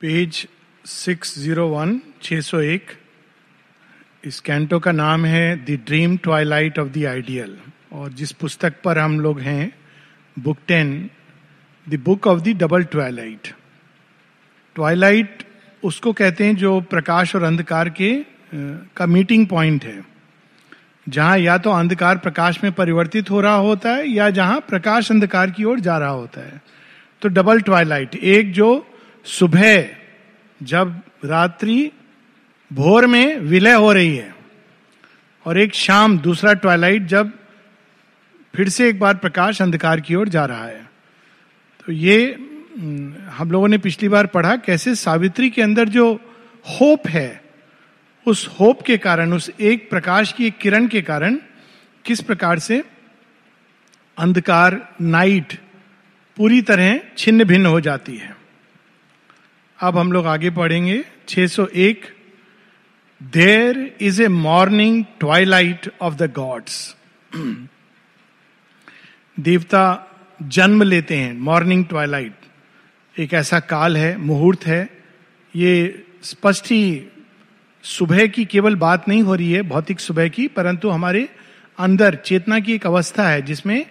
Page 601 601 इस canto का नाम है the dream twilight of the ideal. और जिस पुस्तक पर हम लोग हैं, book ten, the book of the double twilight. Twilight उसको कहते हैं जो प्रकाश और अंधकार के का मीटिंग पॉइंट है। जहाँ या तो अंधकार प्रकाश में परिवर्तित हो रहा होता है, या जहाँ प्रकाश अंधकार की ओर जा रहा होता है। तो डबल ट्वाइलाइट, एक जो सुबह जब रात्रि भोर में विलय हो रही है और एक शाम दूसरा ट्वाइलाइट जब फिर से एक बार प्रकाश अंधकार की ओर जा रहा है। तो ये हम लोगों ने पिछली बार पढ़ा कैसे सावित्री के अंदर जो होप है, उस होप के कारण, उस एक प्रकाश की एक किरण के कारण किस प्रकार से अंधकार नाइट पूरी तरह छिन्न भिन्न हो जाती है। अब हम लोग आगे पढ़ेंगे। 601 there is a morning twilight of the gods देवता जन्म लेते हैं मॉर्निंग ट्वाइलाइट एक ऐसा काल है, मुहूर्त है। ये स्पष्ट ही सुबह की केवल बात नहीं हो रही है, भौतिक सुबह की, परंतु हमारे अंदर चेतना की एक अवस्था है, जिसमें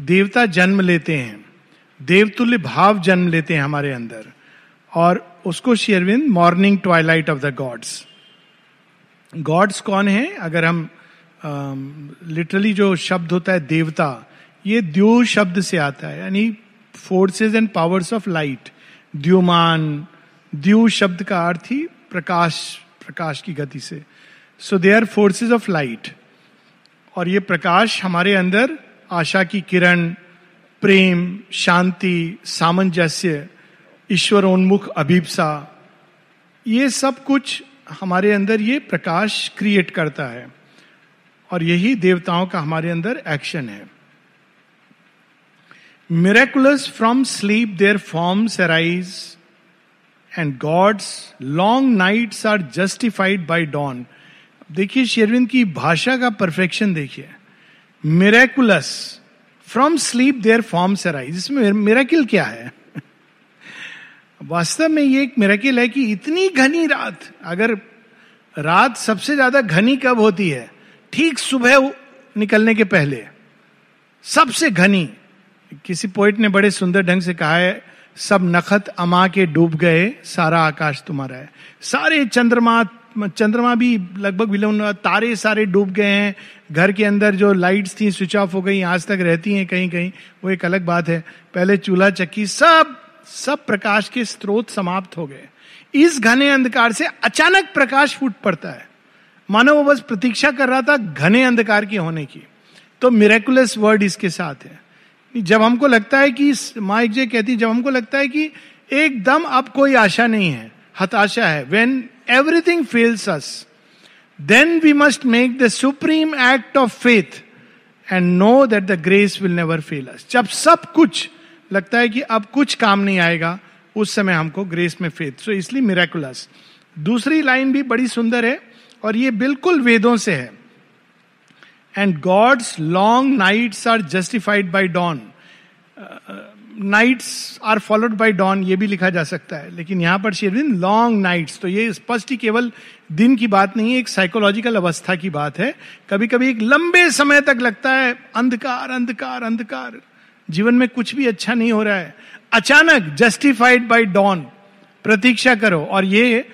देवता जन्म लेते हैं। देवतुल्य भाव जन्म लेते हैं हमारे अंदर। और उसको शेरविंद morning twilight of the gods gods कौन है? अगर हम लिटरली um, जो शब्द होता है देवता ये द्यू शब्द से आता है यानी forces and powers of light द्योमान द्यू शब्द का अर्थ ही प्रकाश प्रकाश की गति से। So they are forces of light और ये प्रकाश हमारे अंदर आशा की किरण प्रेम शांति सामंजस्य ईश्वरोन्मुख अभिप्सा ये सब कुछ हमारे अंदर ये प्रकाश क्रिएट करता है और यही देवताओं का हमारे अंदर एक्शन है। Miraculous from sleep there forms arise and God's long nights are justified by dawn देखिए शेरविंद की भाषा का परफेक्शन देखिए। Miraculous from sleep there forms arise इसमें मेरेकिल क्या है? वास्तव में ये एक मेरेकिल है कि इतनी घनी रात, अगर रात सबसे ज़्यादा घनी कब होती है? ठीक सुबह निकलने के पहले। सबसे घनी। किसी पोइट ने बड़े सुंदर ढंग से कहा है, सब नखत अमा के डूब गए, सारा आकाश तुम्हारा है। सारे चंद्रमा चंद्रमा भी लगभग विलोन तारे सारे डूब गए हैं। घर के अंदर जो लाइट्स थी स्विच ऑफ़ हो गई, आज तक रहती हैं कहीं कहीं वो एक अलग बात है। पहले चूल्हा चक्की, सब सब प्रकाश के स्रोत समाप्त हो गए। इस घने अंधकार से अचानक प्रकाश फूट पड़ता है। मानो वो बस प्रतीक्षा कर रहा था घने अंधकार के होने की। तो मिरेकुलस वर्ड इसके साथ है। जब हमको लगता है कि माँ एक जे कहती जब हमको लगता है कि एकदम अब कोई आशा नहीं है, हताशा है। When everything fails us then we must make the supreme act of faith and know that the grace will never fail us जब सब कुछ लगता है कि अब कुछ काम नहीं आएगा, उस समय हमको ग्रेस में फेथ सो इसलिए मिराकुलस दूसरी लाइन भी बड़ी सुंदर है और ये बिल्कुल वेदों से है. And gods long nights are justified by dawn nights are followed by dawn ये भी लिखा जा सकता है. लेकिन यहाँ पर शेरविंद लॉन्ग नाइट्स तो ये स्पष्ट ही केवल दिन की बात नहीं है, एक साइकोलॉजिकल अवस्था की बात है. कभी कभी एक लंबे समय तक लगता है, अंधकार अंधकार अंधकार. जीवन में कुछ भी अच्छा नहीं हो रहा है। अचानक जस्टिफाइड बाई डॉन प्रतीक्षा करो। और ये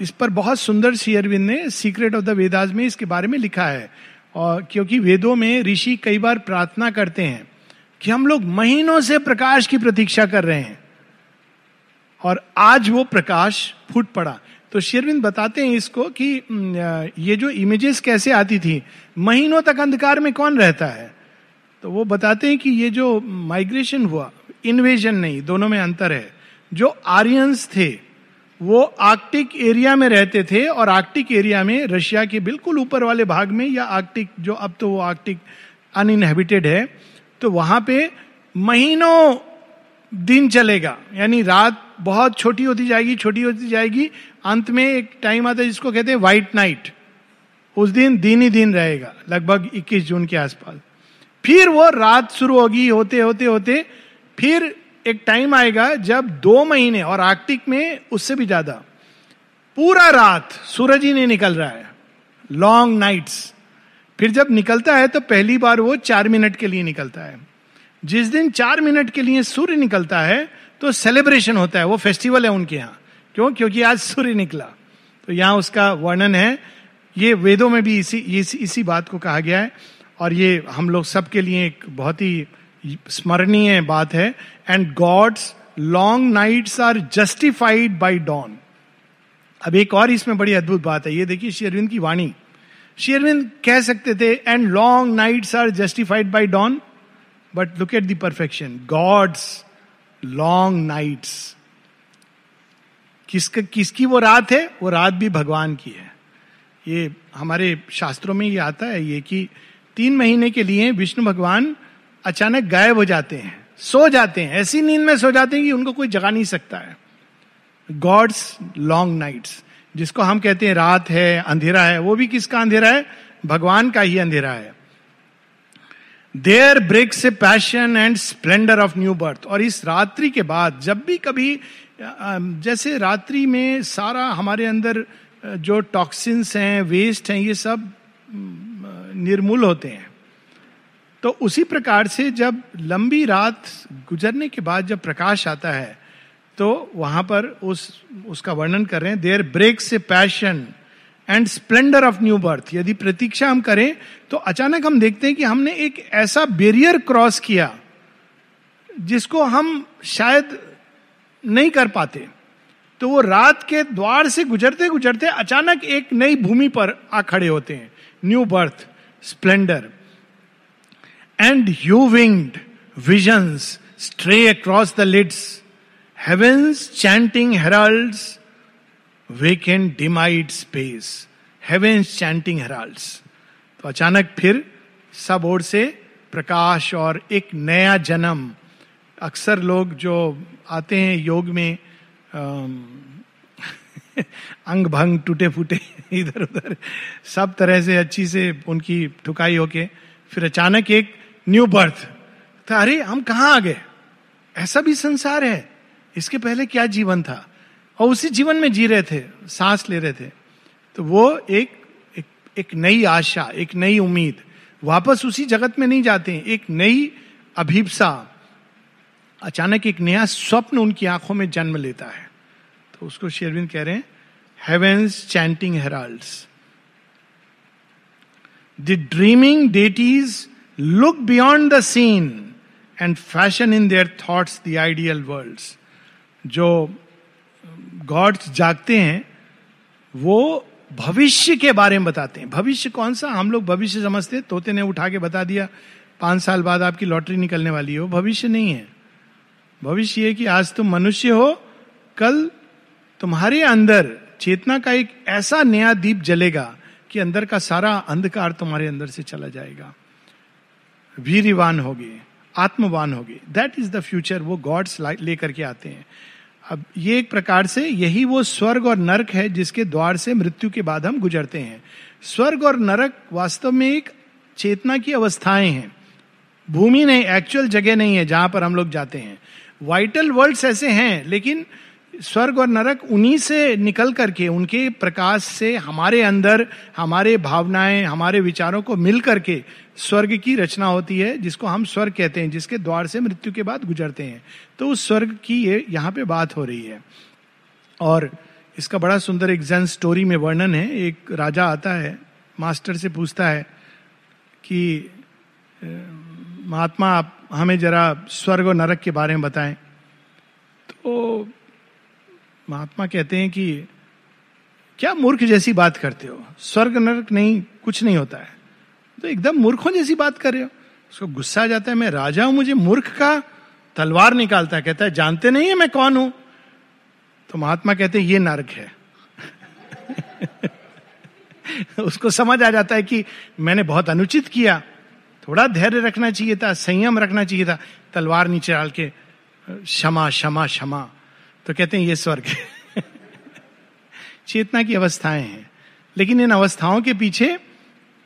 इस पर बहुत सुंदर शेयरविंद ने सीक्रेट ऑफ़ द वेदाज में इसके बारे में लिखा है। और क्योंकि वेदों में ऋषि कई बार प्रार्थना करते हैं कि हम लोग महीनों से प्रकाश की प्रतीक्षा कर रहे हैं। और आज वो प्रकाश फूट पड़ा। तो शेरविंद बताते हैं इसको कि ये जो इमेजेस कैसे आती थी, महीनों तक अंधकार में कौन रहता है? तो वो बताते हैं कि ये जो माइग्रेशन हुआ इन्वेजन नहीं, दोनों में अंतर है। जो आर्यंस थे, वो आर्कटिक एरिया में रहते थे और आर्कटिक एरिया में रशिया के बिल्कुल ऊपर वाले भाग में या आर्कटिक, जो अब तो वो आर्कटिक अनइनहेबिटेड है तो वहाँ पे महीनों दिन चलेगा। यानी रात बहुत छोटी होती जाएगी, छोटी होती जाएगी। अंत में एक टाइम आता है जिसको कहते हैं व्हाइट नाइट उस दिन दिन ही दिन रहेगा, लगभग 21 जून के आसपास। फिर वो रात शुरू होगी होते होते होते फिर एक टाइम आएगा जब दो महीने और आर्कटिक में उससे भी ज़्यादा। पूरा रात सूरज ही नहीं निकल रहा है। लॉन्ग नाइट्स फिर जब निकलता है तो पहली बार वो चार मिनट के लिए निकलता है। जिस दिन चार मिनट के लिए सूर्य निकलता है तो सेलिब्रेशन होता है। वो फेस्टिवल है उनके यहाँ। क्यों? क्योंकि आज सूर्य निकला। तो यहाँ उसका वर्णन है। ये वेदों में भी इसी इसी, इसी बात को कहा गया है। और ये हम लोग सबके लिए एक बहुत ही स्मरणीय बात है। And gods long nights are justified by dawn अब एक और इसमें बड़ी अद्भुत बात है। ये देखिए शेरविंद की वाणी। शेरविंद कह सकते थे and long nights are justified by dawn but look at the perfection God's long nights किसका, किसकी वो रात है? वो रात भी भगवान की है। ये हमारे शास्त्रों में ये आता है, ये कि तीन महीने के लिए विष्णु भगवान अचानक गायब हो जाते हैं, सो जाते हैं। ऐसी नींद में सो जाते हैं कि उनको कोई जगा नहीं सकता है। गॉड्स लॉन्ग नाइट्स जिसको हम कहते हैं रात है, अंधेरा है, वो भी किसका अंधेरा है? भगवान का ही अंधेरा है। There breaks a passion and splendour of new birth और इस रात्रि के बाद, जब भी कभी जैसे रात्रि में सारा हमारे अंदर जो टॉक्सिन्स हैं वेस्ट हैं, ये सब निर्मूल होते हैं। तो उसी प्रकार से जब लंबी रात गुजरने के बाद जब प्रकाश आता है तो वहाँ पर उस, उसका वर्णन कर रहे हैं there breaks a passion and splendour of new birth यदि प्रतीक्षा हम करें तो अचानक हम देखते हैं कि हमने एक ऐसा बेरियर क्रॉस किया, जिसको हम शायद नहीं कर पाते। तो वो रात के द्वार से गुजरते गुजरते अचानक एक नई भूमि पर आ खड़े होते हैं new birth splendour and you winged visions stray across the lids heavens chanting heralds vacant dimmed space heavens chanting heralds तो अचानक फिर सब ओर से प्रकाश और एक नया जन्म। अक्सर लोग जो आते हैं योग में अंग भंग टूटे फूटे इधर उधर सब तरह से अच्छी से उनकी ठुकाई होके फिर अचानक एक न्यू बर्थ तो अरे हम कहा आ गए? ऐसा भी संसार है। इसके पहले क्या जीवन था? और उसी जीवन में जी रहे थे सांस ले रहे थे। तो वो एक एक, एक नई आशा एक नई उम्मीद। वापस उसी जगत में नहीं जाते एक नई अभिप्सा। अचानक एक नया स्वप्न उनकी आँखों में जन्म लेता है। तो उसको शेरविंद कह रहे हैं chanting heralds the dreaming deities look beyond the scene and fashion in their thoughts the ideal world जो गॉड्स जागते हैं, वो भविष्य के बारे में बताते हैं। भविष्य कौन सा? हम लोग भविष्य समझते तोते ने उठा के बता दिया, पाँच साल बाद आपकी लॉटरी निकलने वाली है। भविष्य नहीं है। भविष्य ये कि आज तुम मनुष्य हो, कल तुम्हारे अंदर चेतना का एक ऐसा नया दीप जलेगा कि अंदर का सारा अंधकार तुम्हारे अंदर से चला जाएगा। वीरवान होगे, आत्मवान होगे। दैट इज़ द फ्यूचर वो गॉड्स लेकर के आते हैं। अब ये एक प्रकार से यही वो स्वर्ग और नरक है जिसके द्वार से मृत्यु के बाद हम गुजरते हैं। स्वर्ग और नरक वास्तव में एक चेतना की अवस्थाएँ हैं। भूमि नहीं एक्चुअल जगह नहीं है जहाँ पर हम लोग जाते हैं। वाइटल वर्ल्ड्स ऐसे हैं, लेकिन स्वर्ग और नरक उन्हीं से निकल करके, उनके प्रकाश से हमारे अंदर, हमारे भावनाएँ, हमारे विचारों को मिल करके स्वर्ग की रचना होती है, जिसको हम स्वर्ग कहते हैं, जिसके द्वार से मृत्यु के बाद गुजरते हैं। तो उस स्वर्ग की ये यहाँ पे बात हो रही है। और इसका बड़ा सुंदर एक जन स्टोरी में वर्णन है। एक राजा आता है, मास्टर से पूछता है कि महात्मा, आप हमें जरा स्वर्ग और नरक के बारे में बताएँ। तो महात्मा कहते हैं कि क्या मूर्ख जैसी बात करते हो? स्वर्ग नरक नहीं, कुछ नहीं होता है। तो एकदम मूर्खों जैसी बात कर रहे हो। उसको गुस्सा आ जाता है, मैं राजा हूँ, मुझे मूर्ख का तलवार निकालता है। कहता है, जानते नहीं है मैं कौन हूँ? तो महात्मा कहते हैं, ये नरक है। उसको समझ आ जाता है कि मैंने बहुत अनुचित किया। थोड़ा धैर्य रखना चाहिए था, संयम रखना चाहिए था। तलवार नीचे डाल के क्षमा क्षमा क्षमा तो कहते हैं, ये स्वर्ग चेतना की अवस्थाएँ हैं। लेकिन इन अवस्थाओं के पीछे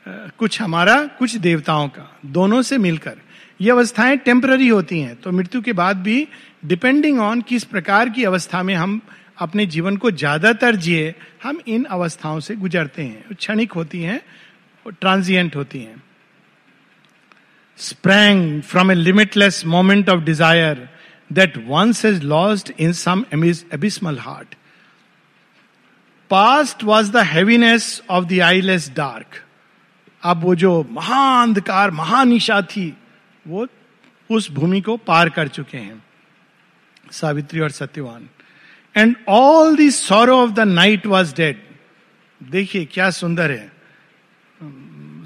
कुछ हमारा, कुछ देवताओं का, दोनों से मिलकर ये अवस्थाएँ टेम्पररी होती हैं। तो मृत्यु के बाद भी डिपेंडिंग ऑन किस प्रकार की अवस्था में हम अपने जीवन को ज़्यादातर जिए, हम इन अवस्थाओं से गुजरते हैं। क्षणिक होती हैं ट्रांजिएंट होती हैं। Sprang from a limitless moment of desire that once has lost in some abysmal heart past was the heaviness of the eyeless dark अब वो जो महाअंधकार महानिशा थी, वो उस भूमि को पार कर चुके हैं, सावित्री और Satyavan. And all the sorrow of the night was dead देखिए, क्या सुंदर है।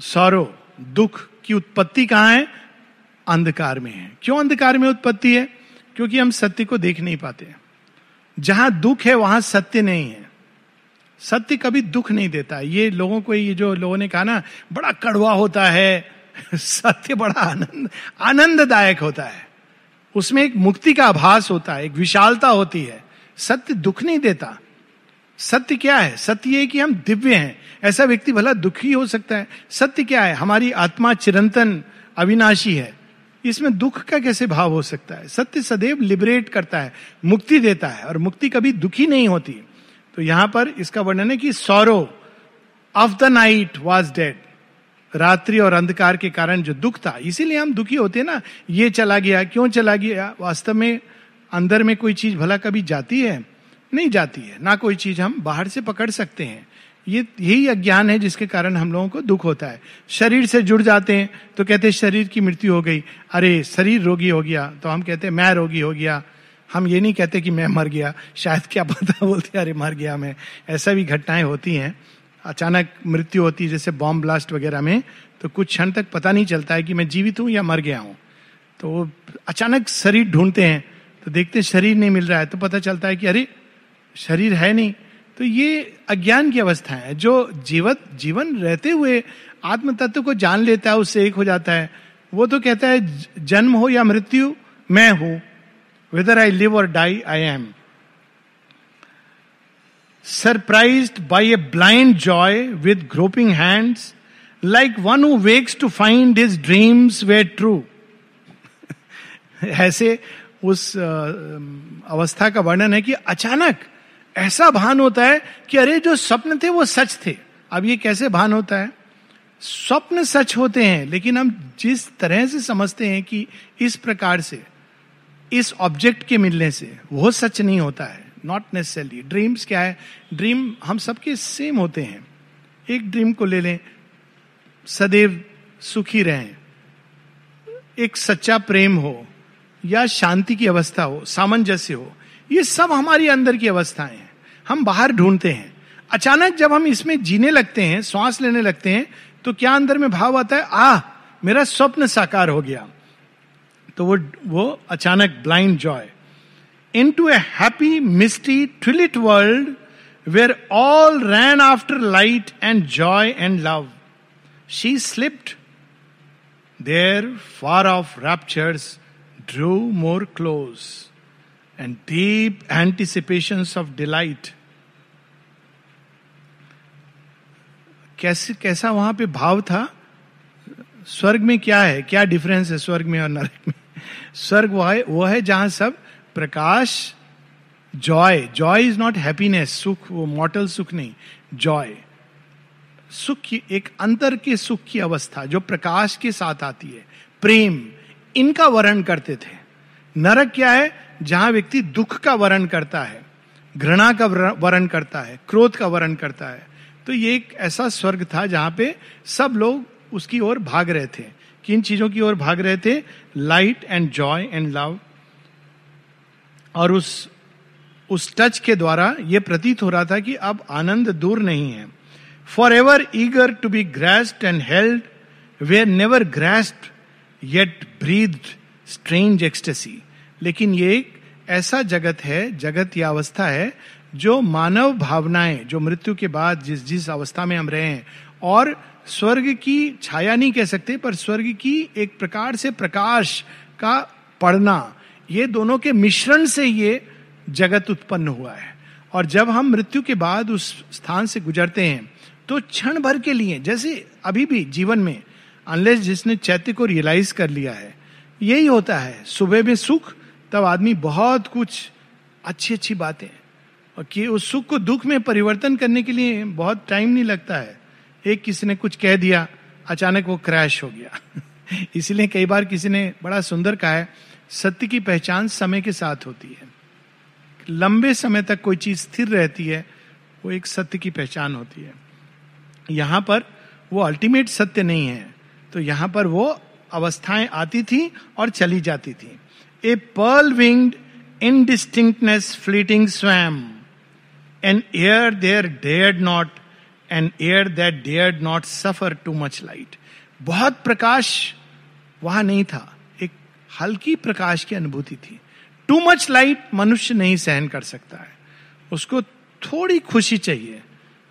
सौरो दुख की उत्पत्ति कहाँ है? अंधकार में है। क्यों अंधकार में उत्पत्ति है? क्योंकि हम सत्य को देख नहीं पाते जहाँ दुख है, वहाँ सत्य नहीं है। सत्य कभी दुख नहीं देता। ये लोगों को, ये जो लोगों ने कहा ना, बड़ा कड़वा होता है, सत्य बड़ा आनंद, आनंददायक होता है। उसमें एक मुक्ति का आभास होता है, एक विशालता होती है। सत्य दुख नहीं देता। सत्य क्या है? सत्य ये कि हम दिव्य हैं। ऐसा व्यक्ति भला दुखी हो सकता है। सत्य क्या है? हमारी आत्मा चिरंतन, अविनाशी है। इसमें दुख का कैसे भाव हो सकता है? सत्य सदैव लिबरेट करता है, मुक्ति देता है, और मुक्ति कभी दुखी नहीं होती। तो यहाँ पर इसका वर्णन है कि sorrow of the night was dead रात्रि और अंधकार के कारण जो दुख था, इसीलिए हम दुखी होते ना, ये चला गया, क्यों चला गया? वास्तव में अंदर में कोई चीज़ भला कभी जाती है? नहीं जाती है। ना कोई चीज़ हम बाहर से पकड़ सकते हैं। ये यही अज्ञान है जिसके कारण हम लोगों को दुख होता है। शरीर से जुड़ जाते हैं तो कहते हैं शरीर की मृत्यु हो गई। अरे, शरीर रोगी हो गया तो हम कहते हैं मैं रोगी हो गया। हम ये नहीं कहते कि मैं मर गया। शायद क्या पता बोलते, अरे, मर गया मैं। ऐसा भी घटनाएँ होती हैं। अचानक मृत्यु होती है जैसे बॉम्ब ब्लास्ट वगैरह में तो कुछ क्षण तक पता नहीं चलता है कि मैं जीवित हूँ या मर गया हूँ। तो अचानक शरीर ढूंढते हैं तो देखते शरीर नहीं मिल रहा है तो पता चलता है कि अरे, शरीर है नहीं। तो ये अज्ञान की अवस्था है। जो जीवत, जीवन रहते हुए आत्म तत्व को जान लेता है, उससे एक हो जाता है। वो तो कहता है, जन्म हो या मृत्यु, मैं हूँ। Whether I live or die I am surprised by a blind joy with groping hands like one who wakes to find his dreams were true ऐसे उस अवस्था का वर्णन है कि अचानक ऐसा भान होता है कि अरे, जो स्वप्न थे, वो सच थे। अब ये कैसे भान होता है? स्वप्न सच होते हैं, लेकिन हम जिस तरह से समझते हैं कि इस प्रकार से, इस ऑब्जेक्ट के मिलने से, वो सच नहीं होता है। नॉट नेसेसरली ड्रीम्स क्या है? ड्रीम हम सबके सेम होते हैं। एक ड्रीम को ले लें। सदैव सुखी रहें। एक सच्चा प्रेम हो, या शांति की अवस्था हो, सामंजस्य हो, ये सब हमारी अंदर की अवस्थाएँ हैं। हम बाहर ढूंढते हैं। अचानक जब हम इसमें जीने लगते हैं, श्वास लेने लगते हैं तो क्या अंदर में भाव आता है आ मेरा स्वप्न साकार हो गया। तो वो वो अचानक blind joy into happy misty twilit world where all ran after light and joy and love she slipped there far off raptures drew more close and deep anticipation of delight कैसे, कैसा वहाँ पे भाव था? स्वर्ग में क्या है? क्या डिफरेंस है स्वर्ग में और नरक में? स्वर्ग वह है, वो है जहाँ सब प्रकाश joy joy is not happiness सुख, वो मॉटल सुख नहीं जॉय सुख की, एक अंतर के सुख की अवस्था जो प्रकाश के साथ आती है, प्रेम, इनका वर्ण करते थे. नरक क्या है? जहाँ व्यक्ति दुख का वर्ण करता है, घृणा का वर्ण करता है, क्रोध का वर्ण करता है तो ये एक ऐसा स्वर्ग था जहाँ पे सब लोग उसकी ओर भाग रहे थे। किन चीज़ों की ओर भाग रहे थे? Light and joy and love और उस उस टच के द्वारा यह प्रतीत हो रहा था कि अब आनंद दूर नहीं है। For ever eager to be graced and held were never graced yet breathe strange ecstasy लेकिन ये एक ऐसा जगत है, जगत या अवस्था है जो मानव भावनाएँ, जो मृत्यु के बाद जिस जिस अवस्था में हम रहे हैं, और स्वर्ग की छाया नहीं कह सकते, पर स्वर्ग की एक प्रकार से प्रकाश का पढ़ना, ये दोनों के मिश्रण से ये जगत उत्पन्न हुआ है। और जब हम मृत्यु के बाद उस स्थान से गुजरते हैं तो क्षण भर के लिए, जैसे अभी भी जीवन में अनलेस जिसने चैत्य को रियलाइज़ कर लिया है, यही होता है। सुबह में सुख, तब आदमी बहुत कुछ अच्छी अच्छी बातें और कि उस सुख को दुख में परिवर्तन करने के लिए बहुत टाइम नहीं लगता है। एक किसी ने कुछ कह दिया, अचानक वो क्रैश हो गया। इसलिए कई बार किसी ने बड़ा सुंदर कहा है, सत्य की पहचान समय के साथ होती है। लंबे समय तक कोई चीज़ स्थिर रहती है, वो एक सत्य की पहचान होती है। यहाँ पर वो अल्टीमेट सत्य नहीं है। तो यहाँ पर वो अवस्थाएँ आती थी और चली जाती थी। A pearl winged indistinctness fleeting swam an air there dare not an air that dare not suffer too much light बहुत प्रकाश वहाँ नहीं था। एक हल्की प्रकाश की अनुभूति थी। टू मच लाइट मनुष्य नहीं सहन कर सकता है। उसको थोड़ी खुशी चाहिए।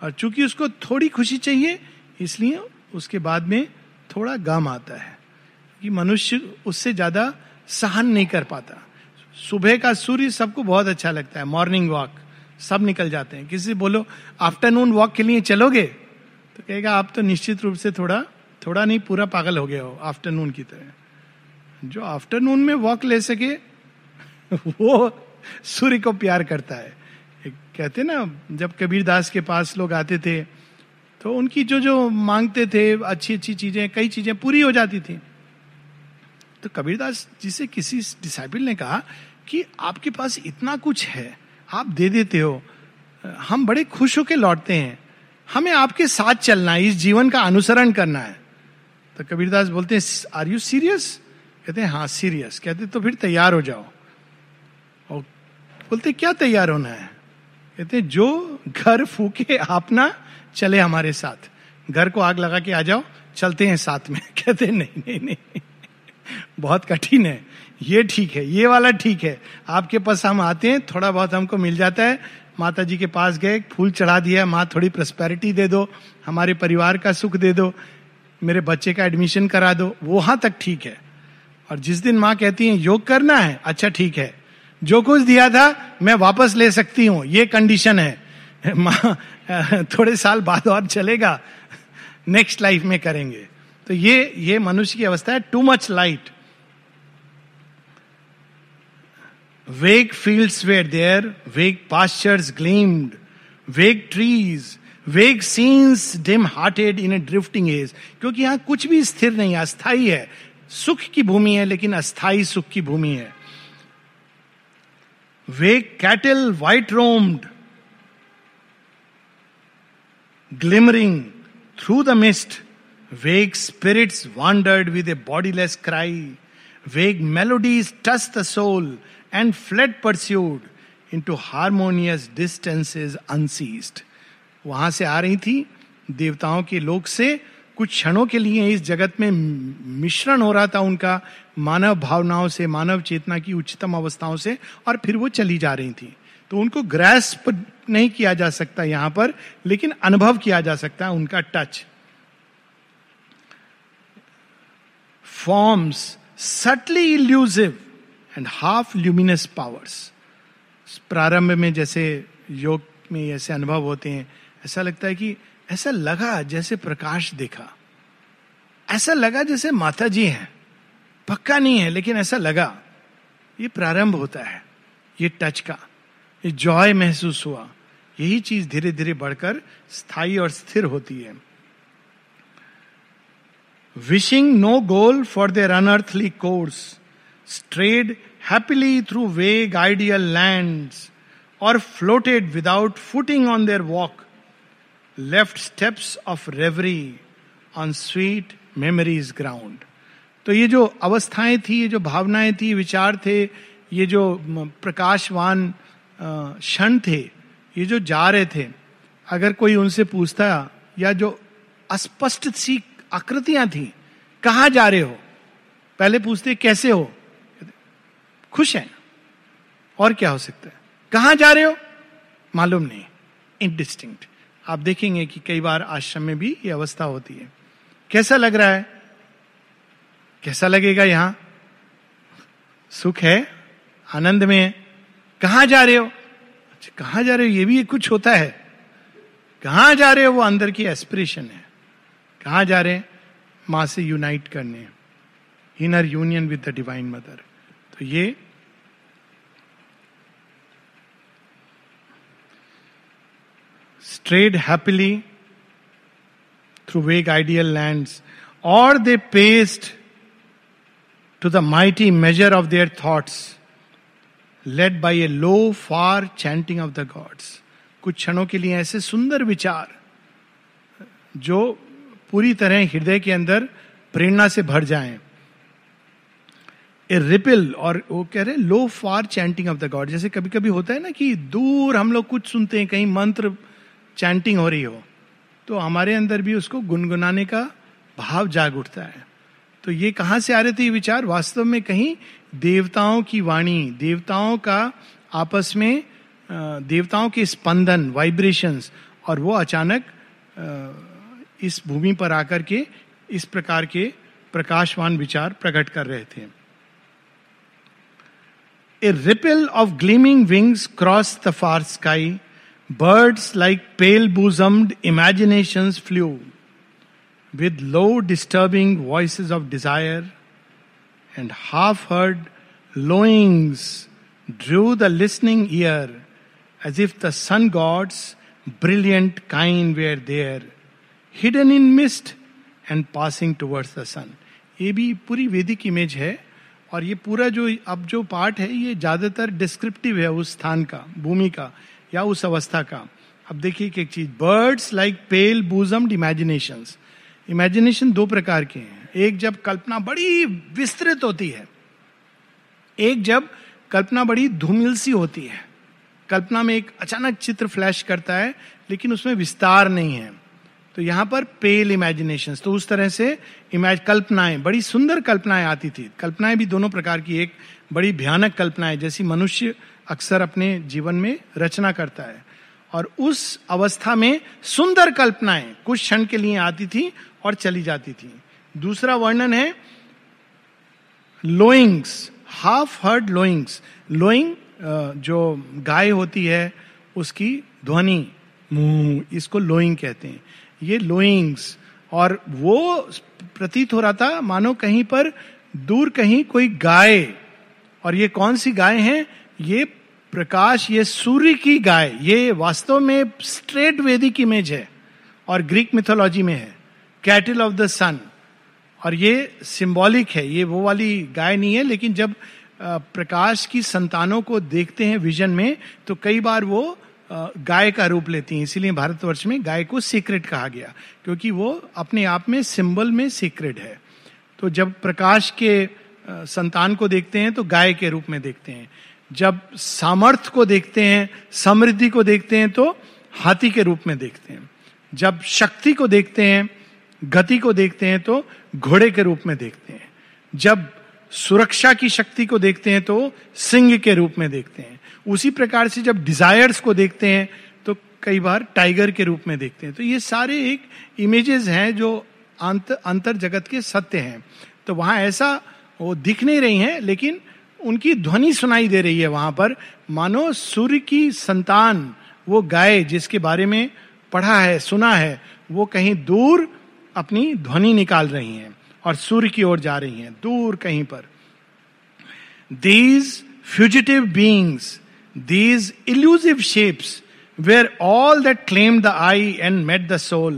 और चूँकि उसको थोड़ी खुशी चाहिए, इसलिए उसके बाद में थोड़ा गम आता है। कि मनुष्य उससे ज़्यादा सहन नहीं कर पाता। सुबह का सूर्य सबको बहुत अच्छा लगता है। मॉर्निंग वॉक सब निकल जाते हैं। किसी से बोलो आफ्टरनून वॉक के लिए चलोगे? तो कहेगा, आप तो निश्चित रूप से थोड़ा थोड़ा नहीं, पूरा पागल हो गया हो आफ्टरनून की तरह. जो आफ्टरनून में वॉक ले सके, वो सूर्य को प्यार करता है। कहते ना, जब कबीर दास के पास लोग आते थे तो उनकी जो जो मांगते थे अच्छी अच्छी चीज़ें, कई चीज़ें पूरी हो जाती थी। तो कबीरदास जी से किसी डिसाइबल ने कहा कि, आपके पास इतना कुछ है आप दे देते हो। हम बड़े खुश होकर लौटते हैं। हमें आपके साथ चलना है, इस जीवन का अनुसरण करना है। तो कबीरदास बोलते हैं आर यू सीरियस कहते हैं हाँ सीरियस कहते तो फिर तैयार हो जाओ। और बोलते क्या तैयार होना है? कहते हैं, जो घर फूके आप ना चले हमारे साथ। घर को आग लगा के आ जाओ, चलते हैं साथ में। कहते नहीं नहीं नहीं, बहुत कठिन है। ये ठीक है, ये वाला ठीक है। आपके पास हम आते हैं, थोड़ा बहुत हमको मिल जाता है। माता जी के पास गए, फूल चढ़ा दिया, माँ थोड़ी प्रस्पेरिटी दे दो, हमारे परिवार का सुख दे दो, मेरे बच्चे का एडमिशन करा दो वहाँ तक ठीक है। और जिस दिन माँ कहती है, योग करना है? अच्छा ठीक है। जो कुछ दिया था, मैं वापस ले सकती हूँ, ये कंडीशन है। माँ, थोड़े साल बाद और चलेगा नेक्स्ट लाइफ में करेंगे। तो ये ये मनुष्य की अवस्था है too much light vague fields were there vague pastures gleamed vague trees vague scenes dim hearted in a drifting age क्योंकि यहाँ कुछ भी स्थिर नहीं है अस्थाई है। सुख की भूमि है, लेकिन अस्थाई सुख की भूमि है। Vague cattle white roamed glimmering through the mist vague spirits wandered with a bodiless cry vague melodies touch the soul fled pursued into harmonious distances unseized वहाँ से आ रही थी देवताओं के लोक से। कुछ क्षणों के लिए इस जगत में मिश्रण हो रहा था उनका मानव भावनाओं से, मानव चेतना की उच्चतम अवस्थाओं से, और फिर वो चली जा रही थी। तो उनको ग्रेस्प नहीं किया जा सकता यहाँ पर, लेकिन अनुभव किया जा सकता है उनका touch. Forms subtly elusive. And half luminous powers प्रारंभ में जैसे योग में ऐसे अनुभव होते हैं, ऐसा लगता है कि ऐसा लगा जैसे प्रकाश देखा। ऐसा लगा जैसे माता जी हैं। पक्का नहीं है, लेकिन ऐसा लगा। ये प्रारंभ होता है, ये टच का। ये जॉय महसूस हुआ। यही चीज़ धीरे धीरे बढ़कर स्थायी और स्थिर होती है। Wishing no goal for their unearthly course strayed happily through vague ideal land और floated without footing on their walk left steps of reverie on sweet memory's ground तो ये जो अवस्थाएँ थी, ये जो भावनाएँ थी, विचार थे, ये जो प्रकाशवान क्षण थे, ये जो जा रहे थे, अगर कोई उनसे पूछता या जो अस्पष्ट सी आकृतियाँ थी, कहा जा रहे हो? पहले पूछते, कैसे हो? खुश है। और क्या हो सकता है? कहा जा रहे हो? मालूम नहीं। इनडिस्टिंक्ट आप देखेंगे कि कई बार आश्रम में भी ये अवस्था होती है। कैसा लग रहा है? कैसा लगेगा यहाँ? सुख है? आनंद में है? कहा जा रहे हो? अच्छा कहा जा रहे हो? ये भी कुछ होता है। कहा जा रहे हो? वो अंदर की एस्पिरेशन है। कहा जा रहे हैं? माँ से यूनाइट करने। Inner union with the divine mother तो ये strayed happily through vague ideal lands और they passed to the mighty measure of their thoughts led by a low far chanting of the gods कुछ क्षणों के लिए ऐसे सुंदर विचार, जो पूरी तरह हृदय के अंदर प्रेरणा से भर जाएँ। ए रिपिल और वो कह रहे हैं low far chanting of the god जैसे कभी कभी होता है ना कि दूर हम लोग कुछ सुनते हैं, कहीं मंत्र चैंटिंग हो रही हो तो हमारे अंदर भी उसको गुनगुनाने का भाव जाग उठता है। तो ये कहाँ से आ रहे थे ये विचार? वास्तव में कहीं देवताओं की वाणी, देवताओं का आपस में देवताओं के स्पंदन वाइब्रेशंस और वो अचानक इस भूमि पर आकर के, इस प्रकार के प्रकाशवान विचार प्रकट कर रहे थे। A ripple of gleaming wings cross the far sky birds like pale bosomed imagination flew with low disturbing voice of desire and half heard lowings drew the listening ear as if the sun god's brilliant kind were there hidden in mist and passing towards the sun ये भी पूरी Vedic image है। और ये पूरा जो, अब जो पार्ट है, ये ज़्यादातर डिस्क्रिप्टिव है उस स्थान का, भूमि का, या उस अवस्था का। अब देखिए एक चीज़ birds like pale bosomed imagination imagination दो प्रकार के हैं। एक जब कल्पना बड़ी विस्तृत होती है, एक जब कल्पना बड़ी धूमिल सी होती है। कल्पना में एक अचानक चित्र फ्लैश करता है, लेकिन उसमें विस्तार नहीं है। तो यहाँ पर पेल इमेजिनेशन तो उस तरह से इमेज कल्पनाएँ, बड़ी सुंदर कल्पनाएँ आती थी। कल्पनाएँ भी दोनों प्रकार की एक बड़ी भयानक कल्पनाएँ, जैसी मनुष्य अक्सर अपने जीवन में रचना करता है। और उस अवस्था में सुंदर कल्पनाएँ कुछ क्षण के लिए आती थी और चली जाती थी। दूसरा वर्णन है लोइंग्स हाफ़ हर्ड लोइंग्स लोइंग जो गाय होती है, उसकी ध्वनि, मुँह, इसको लोइंग कहते हैं। ये लोइंग्स। और वो प्रतीत हो रहा था, मानो कहीं पर दूर कहीं कोई गाय। और ये कौन सी गाय है? ये प्रकाश, ये सूर्य की गाय। ये वास्तव में स्ट्रेट वेदिक इमेज है और ग्रीक मिथोलॉजी में है। कैटल ऑफ़ द सन और ये सिंबॉलिक है। ये वो वाली गाय नहीं है, लेकिन जब प्रकाश की संतानों को देखते हैं विजन में तो कई बार वो गाय का रूप लेती हैं। इसीलिए भारतवर्ष में गाय को सीक्रेट कहा गया, क्योंकि वो अपने आप में सिंबल में सीक्रेट है। तो जब प्रकाश के संतान को देखते हैं तो गाय के रूप में देखते हैं। जब सामर्थ्य को देखते हैं, समृद्धि को देखते हैं तो हाथी के रूप में देखते हैं। जब शक्ति को देखते हैं, गति को देखते हैं तो घोड़े के रूप में देखते हैं। जब सुरक्षा की शक्ति को देखते हैं तो सिंह के रूप में देखते हैं। उसी प्रकार से जब डिजायर्स को देखते हैं तो कई बार टाइगर के रूप में देखते हैं। तो ये सारे एक इमेजेस हैं जो अंत, अंतर जगत के सत्य हैं। तो वहाँ ऐसा वो दिख नहीं रही हैं, लेकिन उनकी ध्वनि सुनाई दे रही है वहाँ पर। मानो सूर्य की संतान, वो गाय जिसके बारे में पढ़ा है, सुना है, वो कहीं दूर अपनी ध्वनि निकाल रही हैं और सूर्य की ओर जा रही हैं, दूर कहीं पर। These fugitive beings These elusive shapes were all that claimed the eye and met the soul,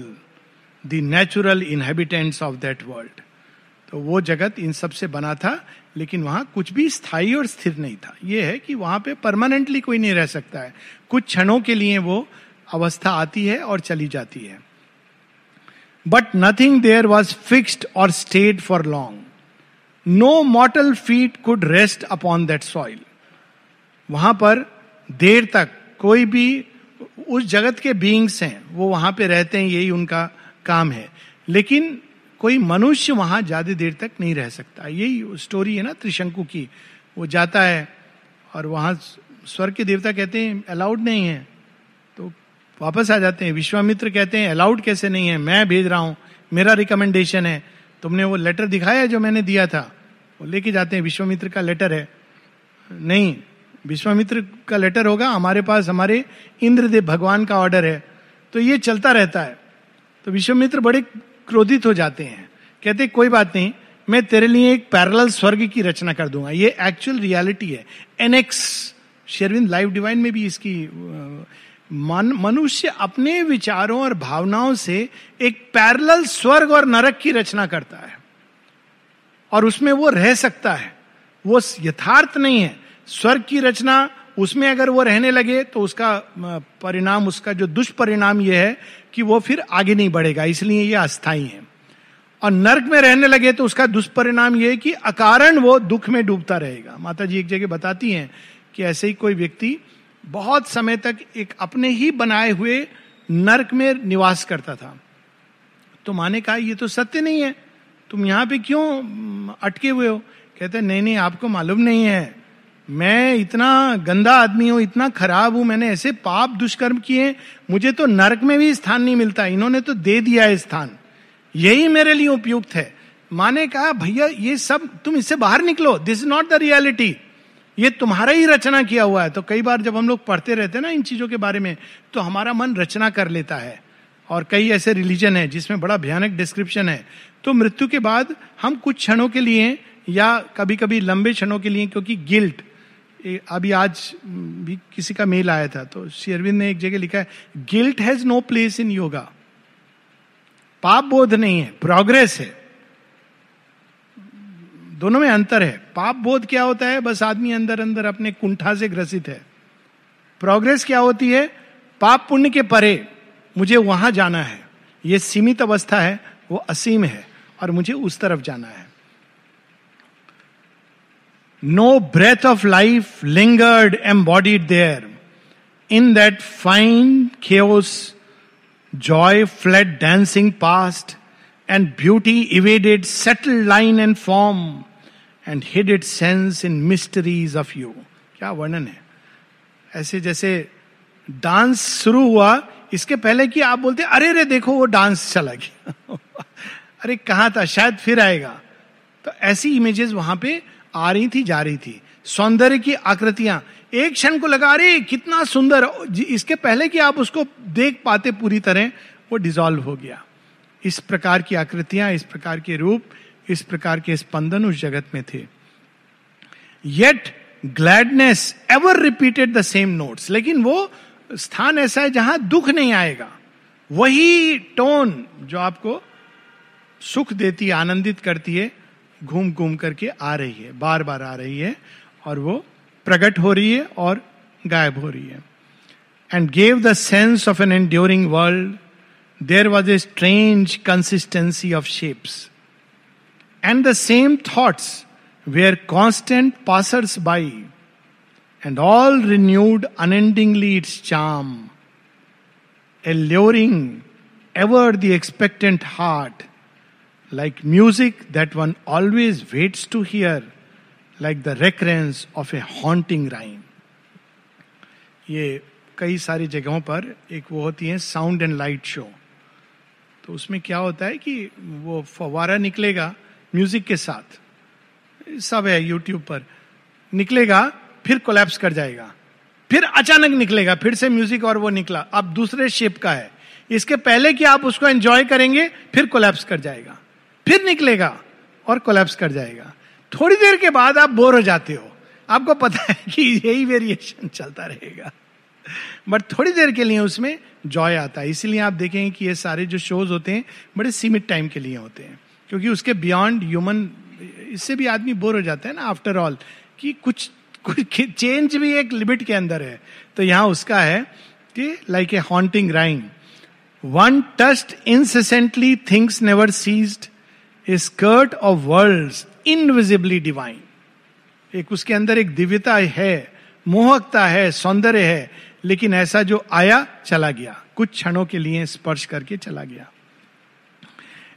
the natural inhabitants of that world. तो वो जगत इन सबसे बना था लेकिन वहाँ कुछ भी स्थायी और स्थिर नहीं था। ये है कि वहाँ पे परमानेंटली कोई नहीं रह सकता है। कुछ क्षणों के लिए वो अवस्था आती है और चली जाती है। But nothing there was fixed or stayed for long no mortal feet could rest upon that soil वहाँ पर देर तक कोई भी उस जगत के बींग्स हैं, वो वहाँ पे रहते हैं, यही उनका काम है। लेकिन कोई मनुष्य वहाँ ज़्यादा देर तक नहीं रह सकता। यही स्टोरी है ना त्रिशंकु की। वो जाता है और वहाँ स्वर्ग के देवता कहते हैं अलाउड नहीं है। तो वापस आ जाते हैं। विश्वामित्र कहते हैं अलाउड कैसे नहीं है? मैं भेज रहा हूँ। मेरा रिकमेंडेशन है। तुमने वो लेटर दिखाया जो मैंने दिया था? वो लेके जाते हैं। विश्वामित्र का लेटर है, नहीं विश्वामित्र का लेटर होगा, हमारे पास, हमारे इंद्रदेव भगवान का ऑर्डर है। तो ये चलता रहता है। तो विश्वामित्र बड़े क्रोधित हो जाते हैं। कहते, कोई बात नहीं, मैं तेरे लिए एक पैरल स्वर्ग की रचना कर दूँगा। ये एक्चुअल रियलिटी है। एनेक्स शेरविंद लाइफ डिवाइन में भी इसकी मन, मनुष्य अपने विचारों और भावनाओं से एक पैरल स्वर्ग और नरक की रचना करता है। और उसमें वो रह सकता है। वो यथार्थ नहीं है। स्वर्ग की रचना उसमें अगर वो रहने लगे तो उसका परिणाम, उसका जो दुष्परिणाम ये है कि वो फिर आगे नहीं बढ़ेगा, इसलिए ये अस्थाई है। और नर्क में रहने लगे तो उसका दुष्परिणाम यह कि अकारण वो दुख में डूबता रहेगा। माता जी एक जगह बताती हैं कि ऐसे ही कोई व्यक्ति बहुत समय तक एक अपने ही बनाए हुए नर्क में निवास करता था। तो माने कहा, ये तो सत्य नहीं है। तुम यहाँ पे क्यों अटके हुए हो? कहते नहीं नहीं, आपको मालूम नहीं है। मैं इतना गंदा आदमी हूँ, इतना खराब हूँ, मैंने ऐसे पाप दुष्कर्म किए मुझे तो नरक में भी स्थान नहीं मिलता, इन्होंने तो दे दिया है स्थान। यही मेरे लिए उपयुक्त है। माँ ने कहा, भैया, ये सब, तुम इससे बाहर निकलो this is not the reality ये तुम्हारा ही रचना किया हुआ है। तो कई बार जब हम लोग पढ़ते रहते हैं ना इन चीज़ों के बारे में तो हमारा मन रचना कर लेता है। और कई ऐसे रिलीजन है, जिसमें बड़ा भयानक डिस्क्रिप्शन है। तो मृत्यु के बाद हम कुछ क्षणों के लिए या कभी कभी लंबे क्षणों के लिए, क्योंकि गिल्ट अभी आज भी किसी का मेल आया था तो शेरविंद ने एक जगह लिखा है guilt has no place in yoga पाप बोध नहीं है प्रोग्रेस है। दोनों में अंतर है। पाप बोध क्या होता है? बस आदमी अंदर अंदर अपने कुंठा से ग्रसित है। प्रोग्रेस क्या होती है? पाप पुण्य के परे मुझे वहाँ जाना है। ये सीमित अवस्था है, वो असीम है, और मुझे उस तरफ़ जाना है। No breath of life lingered embodied there in that fine chaos joy fled dancing past and beauty evaded settle line and form and hid its sense in mysteries of hue क्या वर्णन है? ऐसे जैसे डांस शुरू हुआ, इसके पहले कि आप बोलते, अरे रे, देखो, वो डांस चला गया। अरे, कहा था? शायद फिर आएगा। तो ऐसी इमेजेस वहाँ पे आ रही थी, जा रही थी। सौंदर्य की आकृतियाँ। एक क्षण को लगा, अरे, कितना सुंदर! इसके पहले कि आप उसको देख पाते पूरी तरह, वो डिजॉल्व हो गया। इस प्रकार की आकृतियाँ, इस प्रकार के रूप, इस प्रकार के स्पंदन उस जगत में थे। Yet gladness ever repeated the same notes लेकिन वो स्थान ऐसा है जहाँ दुख नहीं आएगा। वही टोन जो आपको सुख देती है आनंदित करती है घूम घूम करके आ रही है बार बार आ रही है और वो प्रकट हो रही है और गायब हो रही है। And gave the sense of an enduring world there was a strange consistency of shapes and the same thoughts were constant passers by and all renewed unendingly its charm, alluring ever the expectant heart, like music that one always waits to hear, like the recurrence of a haunting rhyme. ये कई सारी जगहों पर एक वो होती है sound and light show तो उसमें क्या होता है कि वो फवारा निकलेगा म्यूज़िक के साथ। सब है यूट्यूब पर। निकलेगा फिर कोलैप्स कर जाएगा। फिर अचानक निकलेगा फिर से म्यूज़िक और वो निकला। अब दूसरे शेप का है। इसके पहले कि आप उसको एंजॉय करेंगे फिर कोलैप्स कर जाएगा। फिर निकलेगा और कोलैप्स कर जाएगा। थोड़ी देर के बाद आप बोर हो जाते हो। आपको पता है कि यही वेरिएशन चलता रहेगा। बट थोड़ी देर के लिए उसमें जॉय आता है। इसीलिए आप देखेंगे कि ये सारे जो शोज़ होते हैं, बड़े सीमित टाइम के लिए होते हैं। क्योंकि उसके बियॉन्ड ह्यूमन इससे भी आदमी बोर हो जाता है ना आफ्टर ऑल कि कुछ कोई चेंज भी एक लिमिट के अंदर है। तो यहाँ उसका है कि like a haunting rhyme one trust incessantly things never ceased skirt of world invisibly divine. एक उसके अंदर एक दिव्यता है, मोहकता है, सौंदर्य है, लेकिन ऐसा जो आया, चला गया। कुछ क्षणों के लिए स्पर्श करके चला गया।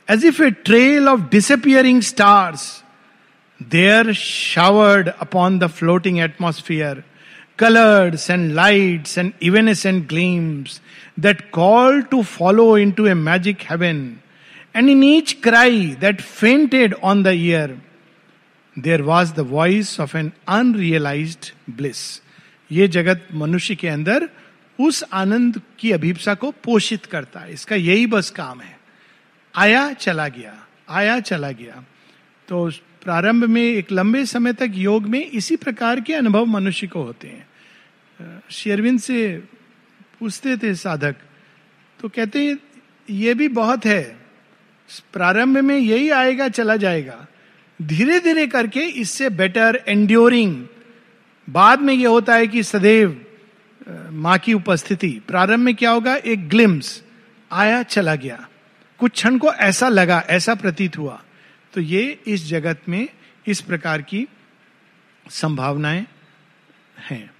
As if a trail of disappearing stars there showered upon the floating atmosphere colours and light and evenness and gleams that call to follow into a magic heaven And in each cry that fainted on the ear, there was the voice of an unrealized bliss. ये जगत मनुष्य के अंदर उस आनंद की अभिप्सा को पोषित करता है। इसका यही बस काम है। आया चला गया। आया चला गया। तो प्रारंभ में एक लंबे समय तक योग में इसी प्रकार के अनुभव मनुष्य को होते हैं। शेरविन से पूछते थे साधक तो कहते हैं ये भी बहुत है। प्रारंभ में यही आएगा, चला जाएगा। धीरे धीरे करके इससे बेटर एंड्योरिंग बाद में यह होता है कि सदैव माँ की उपस्थिति। प्रारंभ में क्या होगा? एक ग्लिम्स आया, चला गया। कुछ क्षण को ऐसा लगा, ऐसा प्रतीत हुआ। तो ये इस जगत में इस प्रकार की संभावनाएँ हैं।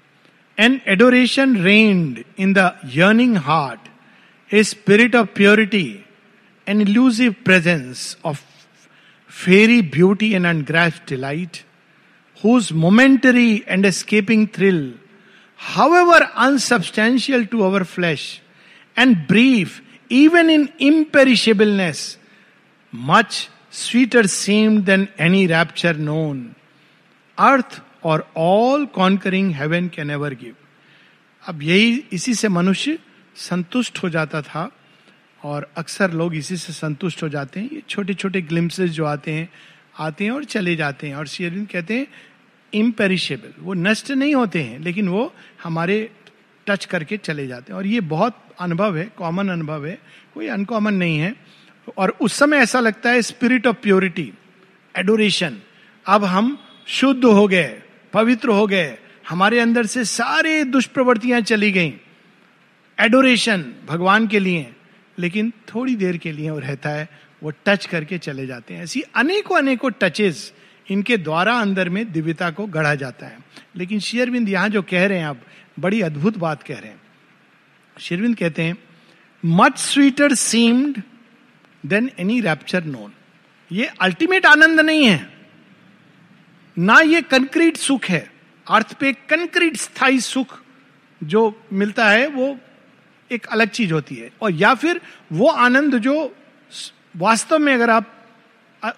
An adoration reigned in the yearning heart a spirit of purity an elusive presence of fairy beauty and ungrasped delight whose momentary and escaping thrill, however unsubstantial to our flesh, and brief even in imperishableness, much sweeter seemed than any rapture known. Earth or all conquering heaven can ever give. अब यही इसी से मनुष्य संतुष्ट हो जाता था और अक्सर लोग इसी से संतुष्ट हो जाते हैं। ये छोटे छोटे ग्लिम्सेस जो आते हैं आते हैं और चले जाते हैं। और शेरविंद कहते हैं इम्पेरिशेबल वो नष्ट नहीं होते हैं, लेकिन वो हमारे टच करके चले जाते हैं। और ये बहुत अनुभव है कॉमन अनुभव है। कोई अनकॉमन नहीं है। और उस समय ऐसा लगता है स्पिरिट ऑफ़ प्योरिटी एडोरेशन अब हम शुद्ध हो गए, पवित्र हो गए। हमारे अंदर से सारे दुष्प्रवृत्तियाँ चली गई। एडोरेशन भगवान के लिए। लेकिन थोड़ी देर के लिए वो रहता है, वो टच करके चले जाते हैं। ऐसी अनेकों अनेकों टचेस इनके द्वारा अंदर में दिव्यता को गढ़ा जाता है। लेकिन शेयरविंद यहाँ जो कह रहे हैं आप, बड़ी अद्भुत बात कह रहे हैं। शेरविंद कहते हैं much sweeter seemed than any rapture known ये अल्टीमेट आनंद नहीं है। ना ये कंक्रीट सुख है। अर्थ पे कंक्रीट स्थायी सुख जो मिलता है, वो एक अलग चीज़ होती है। और या फिर वो आनंद जो वास्तव में अगर आप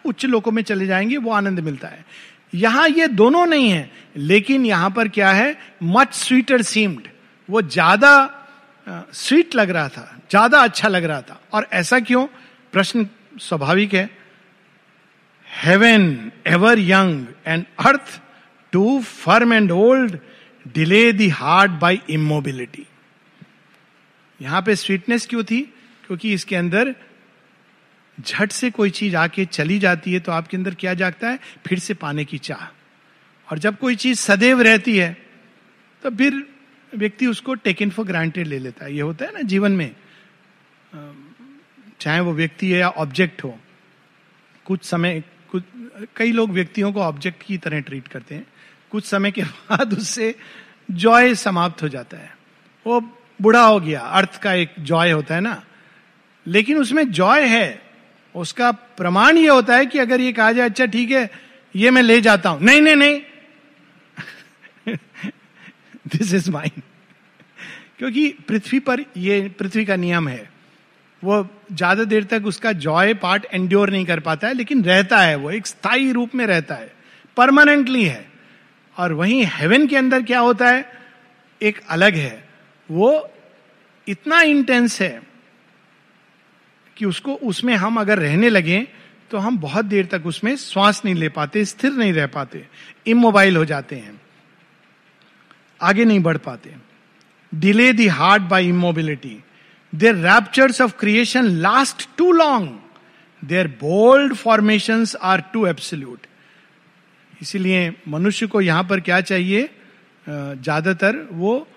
उच्च लोकों में चले जाएँगे, वो आनंद मिलता है। यहाँ ये दोनों नहीं है, लेकिन यहाँ पर क्या है मच स्वीटर सीम्ड वो ज़्यादा स्वीट लग रहा था, ज़्यादा अच्छा लग रहा था। और ऐसा क्यों? प्रश्न स्वाभाविक है। Heaven ever young and earth too firm and old delay the heart by immobility यहाँ पे स्वीटनेस क्यों थी? क्योंकि इसके अंदर झट से कोई चीज़ आके चली जाती है तो आपके अंदर क्या जागता है? फिर से पाने की चाह। और जब कोई चीज़ सदैव रहती है तो फिर व्यक्ति उसको टेकन फॉर ग्रांटेड ले लेता है। ये होता है ना जीवन में चाहे वो व्यक्ति है या ऑब्जेक्ट हो। कुछ समय, कुछ, कई लोग व्यक्तियों को ऑब्जेक्ट की तरह ट्रीट करते हैं। कुछ समय के बाद उससे जॉय समाप्त हो जाता है। वो बूढ़ा हो गया, अर्थ का एक जॉय होता है ना। लेकिन उसमें जॉय है, उसका प्रमाण ये होता है कि अगर ये कहा जाए अच्छा ठीक है, ये मैं ले जाता हूँ। नहीं नहीं नहीं। दिस इज़ माइन क्योंकि पृथ्वी पर ये, पृथ्वी का नियम है। वो ज़्यादा देर तक उसका जॉय पार्ट एंड्योर नहीं कर पाता है, लेकिन रहता है वो, एक स्थायी रूप में रहता है। परमानेंटली है। और वहीं हेवन के अंदर क्या होता है? एक अलग है। वो इतना इंटेंस है कि उसको, उसमें हम अगर रहने लगे तो हम बहुत देर तक उसमें श्वास नहीं ले पाते, स्थिर नहीं रह पाते इमोबाइल हो जाते हैं, आगे नहीं बढ़ पाते। Delay the heart by immobility their raptures of creation last too long their bold formation are too absolute इसीलिए मनुष्य को यहाँ पर क्या चाहिए? ज़्यादातर वो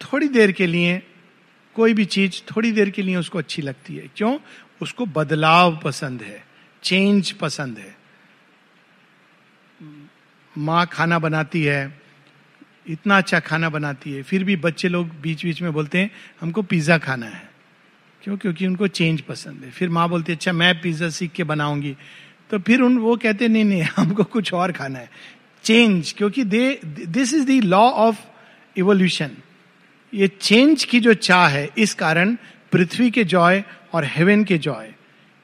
थोड़ी देर के लिए, कोई भी चीज़ थोड़ी देर के लिए उसको अच्छी लगती है। क्यों? उसको बदलाव पसंद है चेंज पसंद है। माँ खाना बनाती है, इतना अच्छा खाना बनाती है, फिर भी बच्चे लोग बीच बीच में बोलते हैं, हमको पिज्जा खाना है। क्यों? क्योंकि उनको चेंज पसंद है। फिर माँ बोलती है अच्छा मैं पिज्जा सीख के बनाऊँगी। तो फिर उन, वो कहते हैं, नहीं नहीं, हमको कुछ और खाना है। चेंज क्योंकि दे this is the law of evolution ये चेंज की जो चाह है, इस कारण पृथ्वी के जॉय और हेवन के जॉय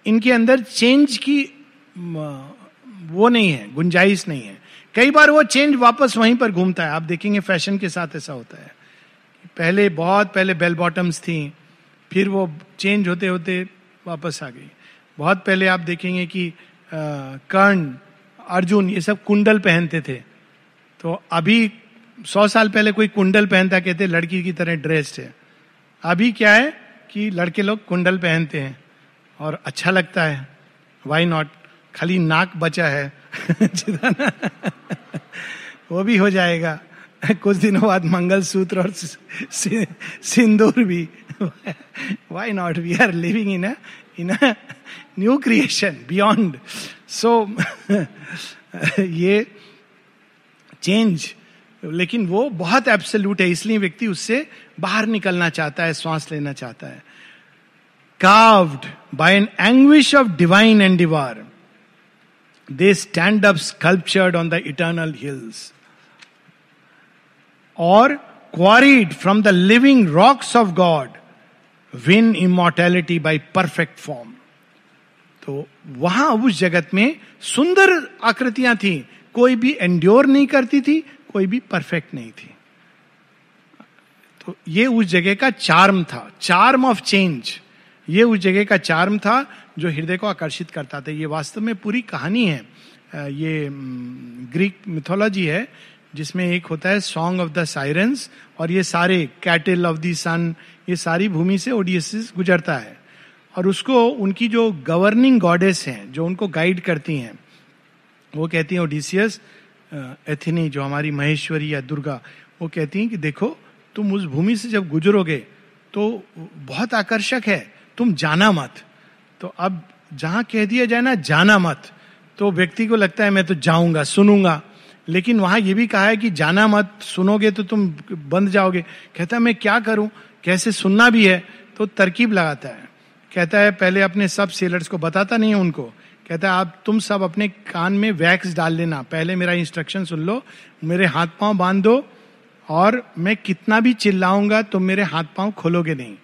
इनके अंदर चेंज की वो नहीं है, गुंजाइश नहीं है। कई बार वो चेंज वापस वहीं पर घूमता है। आप देखेंगे फ़ैशन के साथ ऐसा होता है। पहले बहुत पहले बेल बॉटम्स थी, फिर वो चेंज होते होते वापस आ गई। बहुत पहले आप देखेंगे कि कर्ण, अर्जुन ये सब कुंडल पहनते थे। तो अभी सौ साल पहले कोई कुंडल पहनता, कहते, लड़की की तरह ड्रेस्ड है। अभी क्या है कि लड़के लोग कुंडल पहनते हैं और अच्छा लगता है। वाई नॉट खाली नाक बचा है। वो भी हो जाएगा। कुछ दिनों बाद मंगल सूत्र और सिंदूर भी। Why not we are living in in new creation beyond so ये चेंज लेकिन वो बहुत एब्सोल्यूट है, इसलिए व्यक्ति उससे बाहर निकलना चाहता है, श्वास लेना चाहता है। Carved by an anguish of divine endeavour they stand up sculptured on the eternal hills और quarried from the living rocks of God win immortality by perfect form तो वहाँ उस जगत में सुंदर आकृतियाँ थी। कोई भी एंड्योर नहीं करती थी कोई भी परफेक्ट नहीं थी। तो ये उस जगह का चार्म था। चार्म ऑफ़ चेंज ये उस जगह का चार्म था जो हृदय को आकर्षित करता था। ये वास्तव में पूरी कहानी है। ये ग्रीक मिथोलॉजी है, जिसमें एक होता है सॉन्ग ऑफ़ द साइरेंस और ये सारे कैटल ऑफ़ द सन ये सारी भूमि से ओडियसिस गुजरता है। और उसको, उनकी जो गवर्निंग गॉडेस हैं, जो उनको गाइड करती हैं, वो कहती हैं ओडिसियस एथिनी, जो हमारी महेश्वरी या दुर्गा, वो कहती हैं कि देखो, तुम उस भूमि से जब गुजरोगे तो बहुत आकर्षक है, तुम जाना मत। तो अब जहाँ कह दिया जाए ना, जाना मत तो व्यक्ति को लगता है, मैं तो जाऊँगा, सुनूँगा। लेकिन वहाँ ये भी कहा है कि जाना मत, सुनोगे तो तुम बंद जाओगे। कहता है, मैं क्या करूँ? कैसे सुनना भी है? तो तरकीब लगाता है। कहता है, पहले अपने सब सेलर्स को बताता नहीं है उनको। कहता है, आप, तुम सब अपने कान में वैक्स डाल लेना पहले मेरा इंस्ट्रक्शन सुन लो, मेरे हाथ पाँव बाँध दो और मैं कितना भी चिल्लाऊँगा तुम मेरे हाथ पाँव खोलोगे नहीं।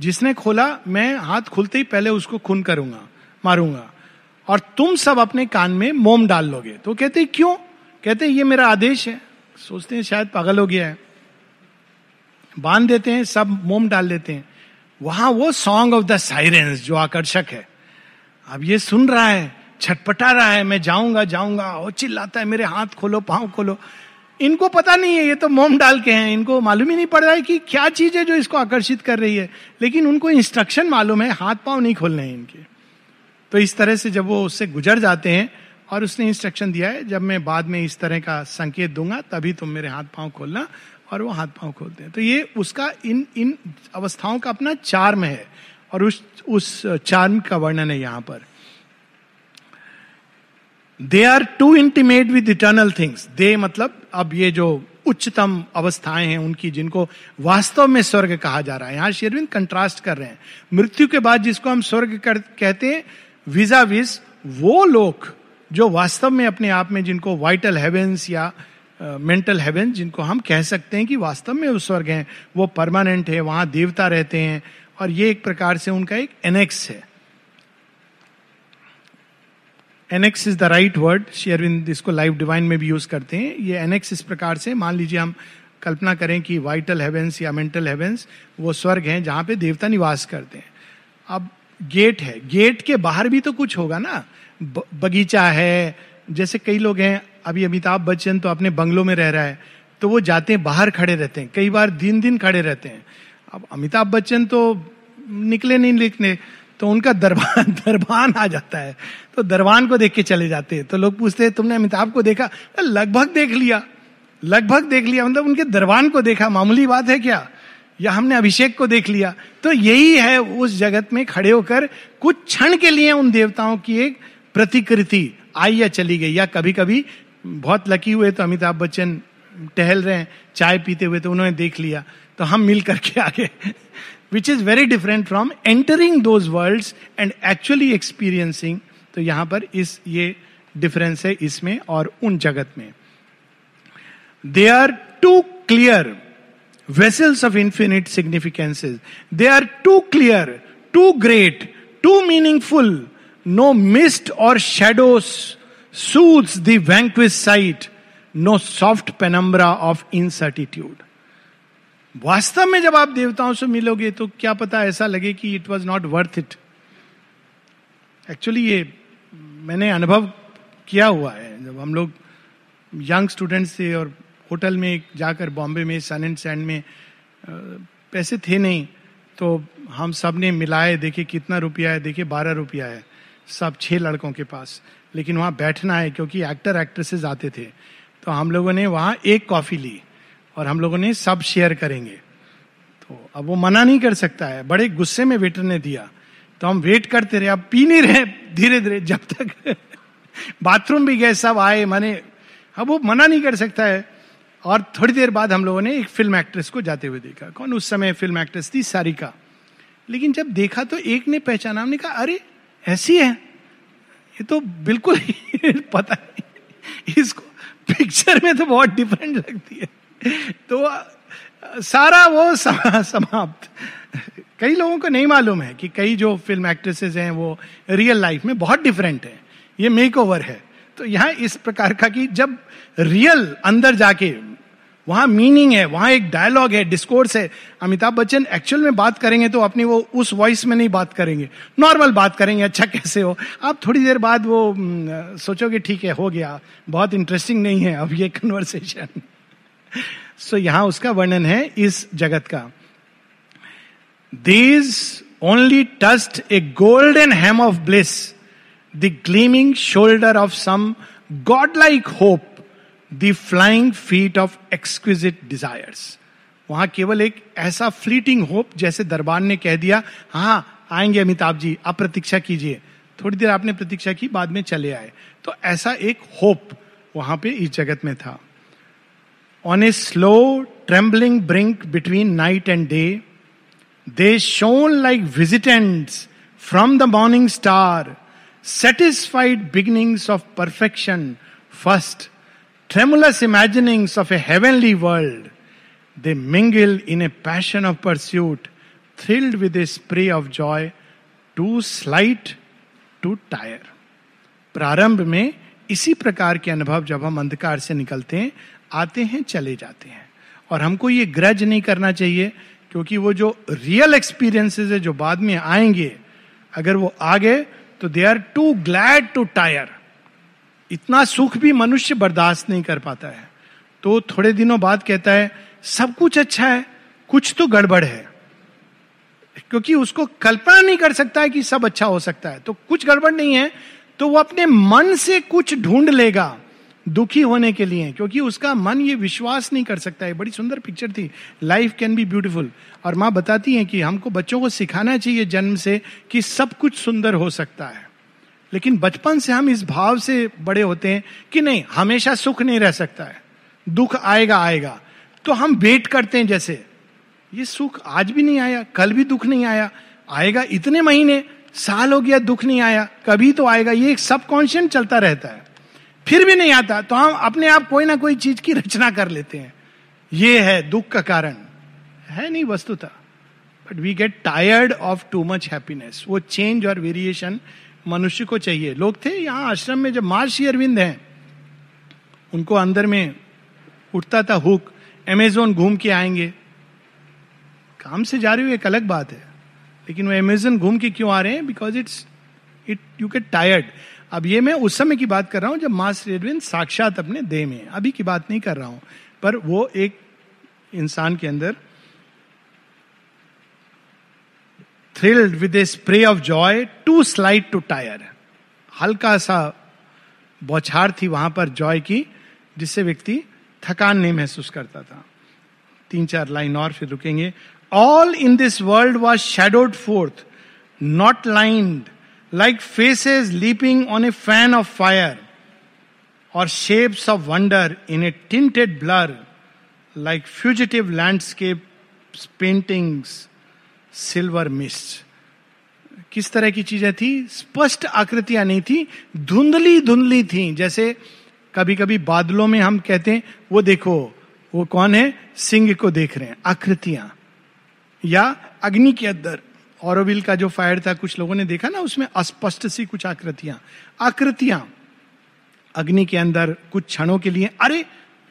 जिसने खोला, मैं हाथ खुलते ही पहले उसको खून करूँगा, मारूँगा। और तुम सब अपने कान में मोम डाल लोगे। तो कहते, क्यों? कहते, ये मेरा आदेश है। सोचते हैं, शायद पागल हो गया है। बाँध देते हैं, सब मोम डाल देते हैं। वहाँ वो सॉन्ग ऑफ़ द साइरेंस जो आकर्षक है। अब ये सुन रहा है, छटपटा रहा है, मैं जाऊँगा जाऊँगा और चिल्लाता है, मेरे हाथ खोलो, पाँव खोलो। इनको पता नहीं है, ये तो मोम डाल के हैं, इनको मालूम ही नहीं पड़ रहा है कि क्या चीज़ है जो इसको आकर्षित कर रही है। लेकिन उनको इंस्ट्रक्शन मालूम है, हाथ पाँव नहीं खोलने हैं इनके। तो इस तरह से जब वो उससे गुजर जाते हैं, और उसने इंस्ट्रक्शन दिया है, जब मैं बाद में इस तरह का संकेत दूँगा, तभी तुम मेरे हाथ पाँव खोलना, और वो हाथ पाँव खोलते हैं। तो ये उसका इन इन अवस्थाओं का अपना चार्म है। और उस उस चार्म का वर्णन है यहाँ पर। They are too intimate with eternal things they मतलब अब ये जो उच्चतम अवस्थाएँ हैं उनकी जिनको वास्तव में स्वर्ग कहा जा रहा है। यहाँ शेरविंद कंट्रास्ट कर रहे हैं। मृत्यु के बाद जिसको हम स्वर्ग कर, कहते हैं विजा विज वो लोग जो वास्तव में अपने आप में जिनको वाइटल हेवेंस या मेंटल uh, हेवेंस जिनको हम कह सकते हैं कि वास्तव में वो स्वर्ग हैं। वो परमानेंट है वहाँ देवता रहते हैं और ये एक प्रकार से उनका एक एनेक्स है। Annex is the right word शेयरविंद इसको लाइव डिवाइन में भी यूज़ करते हैं। ये एनेक्स इस प्रकार से मान लीजिए हम कल्पना करें कि वाइटल हेवेंस या मेंटल हेवेंस वो स्वर्ग हैं जहाँ पे देवता निवास करते हैं। अब गेट है। गेट के बाहर भी तो कुछ होगा ना। ब, बगीचा है। जैसे कई लोग हैं अभी अमिताभ बच्चन तो अपने बंगलों में रह रहा है तो वो जाते हैं बाहर खड़े रहते हैं। कई बार दिन दिन खड़े रहते हैं। अब अमिताभ बच्चन तो निकले नहीं लिखने तो उनका दरबान दरबान आ जाता है। तो दरबान को देख के चले जाते हैं। तो लोग पूछते हैं, तुमने अमिताभ को देखा? लगभग देख लिया। लगभग देख लिया। मतलब उनके दरबान को देखा। मामूली बात है क्या? या हमने अभिषेक को देख लिया? तो यही है उस जगत में खड़े होकर कुछ क्षण के लिए उन देवताओं की एक प्रतिकृति आई या चली गई। या कभी कभी बहुत लकी हुए तो अमिताभ बच्चन टहल रहे हैं, चाय पीते हुए तो उन्होंने देख लिया। तो हम मिल करके आगे which is very different from entering those world and actually experiencing तो यहाँ पर इस, ये डिफरेंस है इसमें और उन जगत में। They are too clear vessels of infinite significances they are too clear too great too meaningful no mist और shadows soothes the sight no soft penumbra of incertitude वास्तव में जब आप देवताओं से मिलोगे तो क्या पता ऐसा लगे कि it was not worth it actually ये मैंने अनुभव किया हुआ है। जब हम लोग यंग स्टूडेंट्स थे और होटल में जाकर बॉम्बे में सन एंड सैंड में पैसे थे नहीं तो हम सबने मिलाए, देखे कितना रुपया है, देखे बारह रुपया है, सब छह लड़कों के पास। लेकिन वहाँ बैठना है, क्योंकि एक्टर एक्ट्रेसेस आते थे। तो हम लोगों ने वहाँ एक कॉफ़ी ली। और हम लोगों ने सब शेयर करेंगे। तो अब वो मना नहीं कर सकता है। बड़े गुस्से में वेटर ने दिया। तो हम वेट करते रहे। अब पी नहीं रहे धीरे धीरे जब तक। बाथरूम भी गए, सब आए, माने। अब वो मना नहीं कर सकता है। और थोड़ी देर बाद हम लोगों ने एक फ़िल्म एक्ट्रेस को जाते हुए देखा। कौन उस समय फ़िल्म एक्ट्रेस थी? सारिका। लेकिन जब देखा तो एक ने पहचाना। हमने कहा, अरे, ऐसी है? ये तो बिल्कुल पता नहीं। इसको पिक्चर में तो बहुत डिफरेंट लगती है। तो सारा वो समाप्त। कई लोगों को नहीं मालूम है कि कई जो फ़िल्म एक्ट्रेसेस हैं, वो रियल लाइफ में बहुत डिफरेंट है। ये मेक ओवर है। तो यहाँ इस प्रकार का कि जब रियल अंदर जाके, वहाँ मीनिंग है, वहाँ एक डायलॉग है डिस्कोर्स है, अमिताभ बच्चन एक्चुअल में बात करेंगे तो अपनी वो उस वॉइस में नहीं बात करेंगे। नॉर्मल बात करेंगे अच्छा कैसे हो? आप थोड़ी देर बाद वो सोचोगे, ठीक है, हो गया। बहुत इंटरेस्टिंग नहीं है अब ये कन्वर्सेशन सो so, यहाँ उसका वर्णन है इस जगत का। These only touched a golden hem of bliss the gleaming shoulder of some god like hope the flying feet of exquisite desires वहाँ केवल एक ऐसा फ्लीटिंग होप जैसे दरबार ने कह दिया हाँ आएँगे अमिताभ जी आप प्रतीक्षा कीजिए। थोड़ी देर आपने प्रतीक्षा की बाद में चले आए। तो ऐसा एक होप वहाँ पे इस जगत में था। On a slow trembling brink between night and day they shone like visitants from the morning star satisfied beginnings of perfection first tremulous imaginings of a heavenly world, they mingle in a passion of pursuit, thrilled with a spray of joy, too slight to tire. प्रारंभ में इसी प्रकार के अनुभव जब हम अंधकार से निकलते हैं आते हैं, चले जाते हैं। और हमको ये ग्रज नहीं करना चाहिए, क्योंकि वो जो रियल एक्सपीरियंसेस है, जो बाद में आएँगे, अगर वो आ गए तो they are too glad to tire इतना सुख भी मनुष्य बर्दाश्त नहीं कर पाता है। तो थोड़े दिनों बाद कहता है, सब कुछ अच्छा है, कुछ तो गड़बड़ है। क्योंकि उसको कल्पना नहीं कर सकता है कि सब अच्छा हो सकता है। तो कुछ गड़बड़ नहीं है तो वो अपने मन से कुछ ढूंढ लेगा। दुखी होने के लिए, क्योंकि उसका मन ये विश्वास नहीं कर सकता है। बड़ी सुंदर पिक्चर थी। लाइफ कैन बी ब्यूटीफुल और माँ बताती है कि हमको बच्चों को सिखाना चाहिए जन्म से कि सब कुछ सुंदर हो सकता है। लेकिन बचपन से हम इस भाव से बड़े होते हैं कि नहीं, हमेशा सुख नहीं रह सकता है। दुख आएगा आएगा। तो हम वेट करते हैं जैसे। ये सुख आज भी नहीं आया, कल भी दुख नहीं आया। आएगा इतने महीने, साल हो गया, दुख नहीं आया। कभी तो आएगा। ये एक सबकॉन्शियस चलता रहता है। फिर भी नहीं आता तो हम अपने आप कोई ना कोई चीज़ की रचना कर लेते हैं। ये है दुख का कारण। है नहीं वस्तुता but we get tired of too much happiness वो चेंज और वेरिएशन मनुष्य को चाहिए। लोग थे यहाँ आश्रम में जब महर्षि अरविंद हैं, उनको अंदर में उठता था हुक एमेजोन घूम के आएँगे। काम से जा रहे हो एक अलग बात है, लेकिन वो अमेजोन घूम के क्यों आ रहे हैं? Because it's it you get tired अब ये मैं उस समय की बात कर रहा हूँ जब मास अरविंद साक्षात अपने देह में अभी की बात नहीं कर रहा हूँ, पर वो एक इंसान के अंदर thrilled with a spray of joy too slight to tire हल्का सा बौछार थी वहाँ पर जॉय की, जिससे व्यक्ति थकान नहीं महसूस करता था। तीन चार लाइन और फिर रुकेंगे। All in this world was shadowed forth not limned like faces leaping on a fan of fire और shapes of wonder in a tinted blur like fugitive landscape paintings silver mist किस तरह की चीज़ें थी? स्पष्ट आकृतियाँ नहीं थी, धुंधली धुंधली थी। जैसे कभी कभी बादलों में हम कहते हैं, वो देखो, वो कौन है? सिंह को देख रहे हैं, आकृतियाँ। या अग्नि के अंदर। औरविल का जो फायर था कुछ लोगों ने देखा ना उसमें अस्पष्ट सी कुछ आकृतियाँ। आकृतियाँ अग्नि के अंदर कुछ क्षणों के लिए। अरे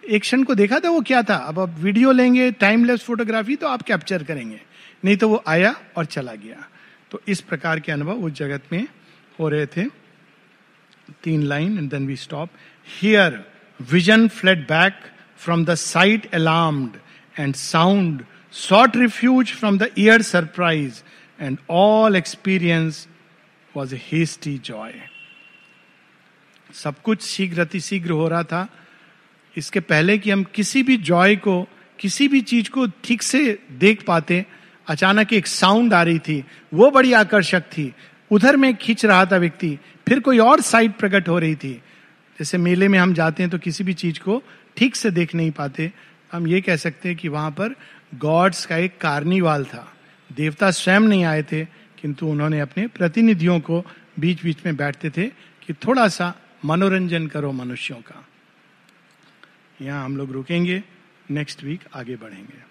एक क्षण को देखा था वो क्या था? अब आप वीडियो लेंगे टाइमलेस फोटोग्राफी तो आप कैप्चर करेंगे। नहीं तो वो आया और चला गया। तो इस प्रकार के अनुभव उस जगत में हो रहे थे। तीन line and then we stop here vision fled back from the sight alarmed, and sound sought refuge from the ear surprise, and all experience was a hasty joy. सब कुछ शीघ्र अतिशीघ्र हो रहा था। इसके पहले कि हम किसी भी जॉय को, किसी भी चीज़ को ठीक से देख पाते, अचानक एक साउंड आ रही थी। वो बड़ी आकर्षक थी। उधर में खींच रहा था व्यक्ति। फिर कोई और साइड प्रकट हो रही थी। जैसे मेले में हम जाते हैं तो किसी भी चीज़ को ठीक से देख नहीं पाते। हम ये कह सकते हैं कि वहाँ पर गॉड्स का एक कार्निवाल था। देवता स्वयं नहीं आए थे, किंतु उन्होंने अपने प्रतिनिधियों को बीच बीच में बैठते थे कि थोड़ा सा मनोरंजन करो मनुष्यों का। यहाँ हम लोग रुकेंगे नेक्स्ट वीक आगे बढ़ेंगे।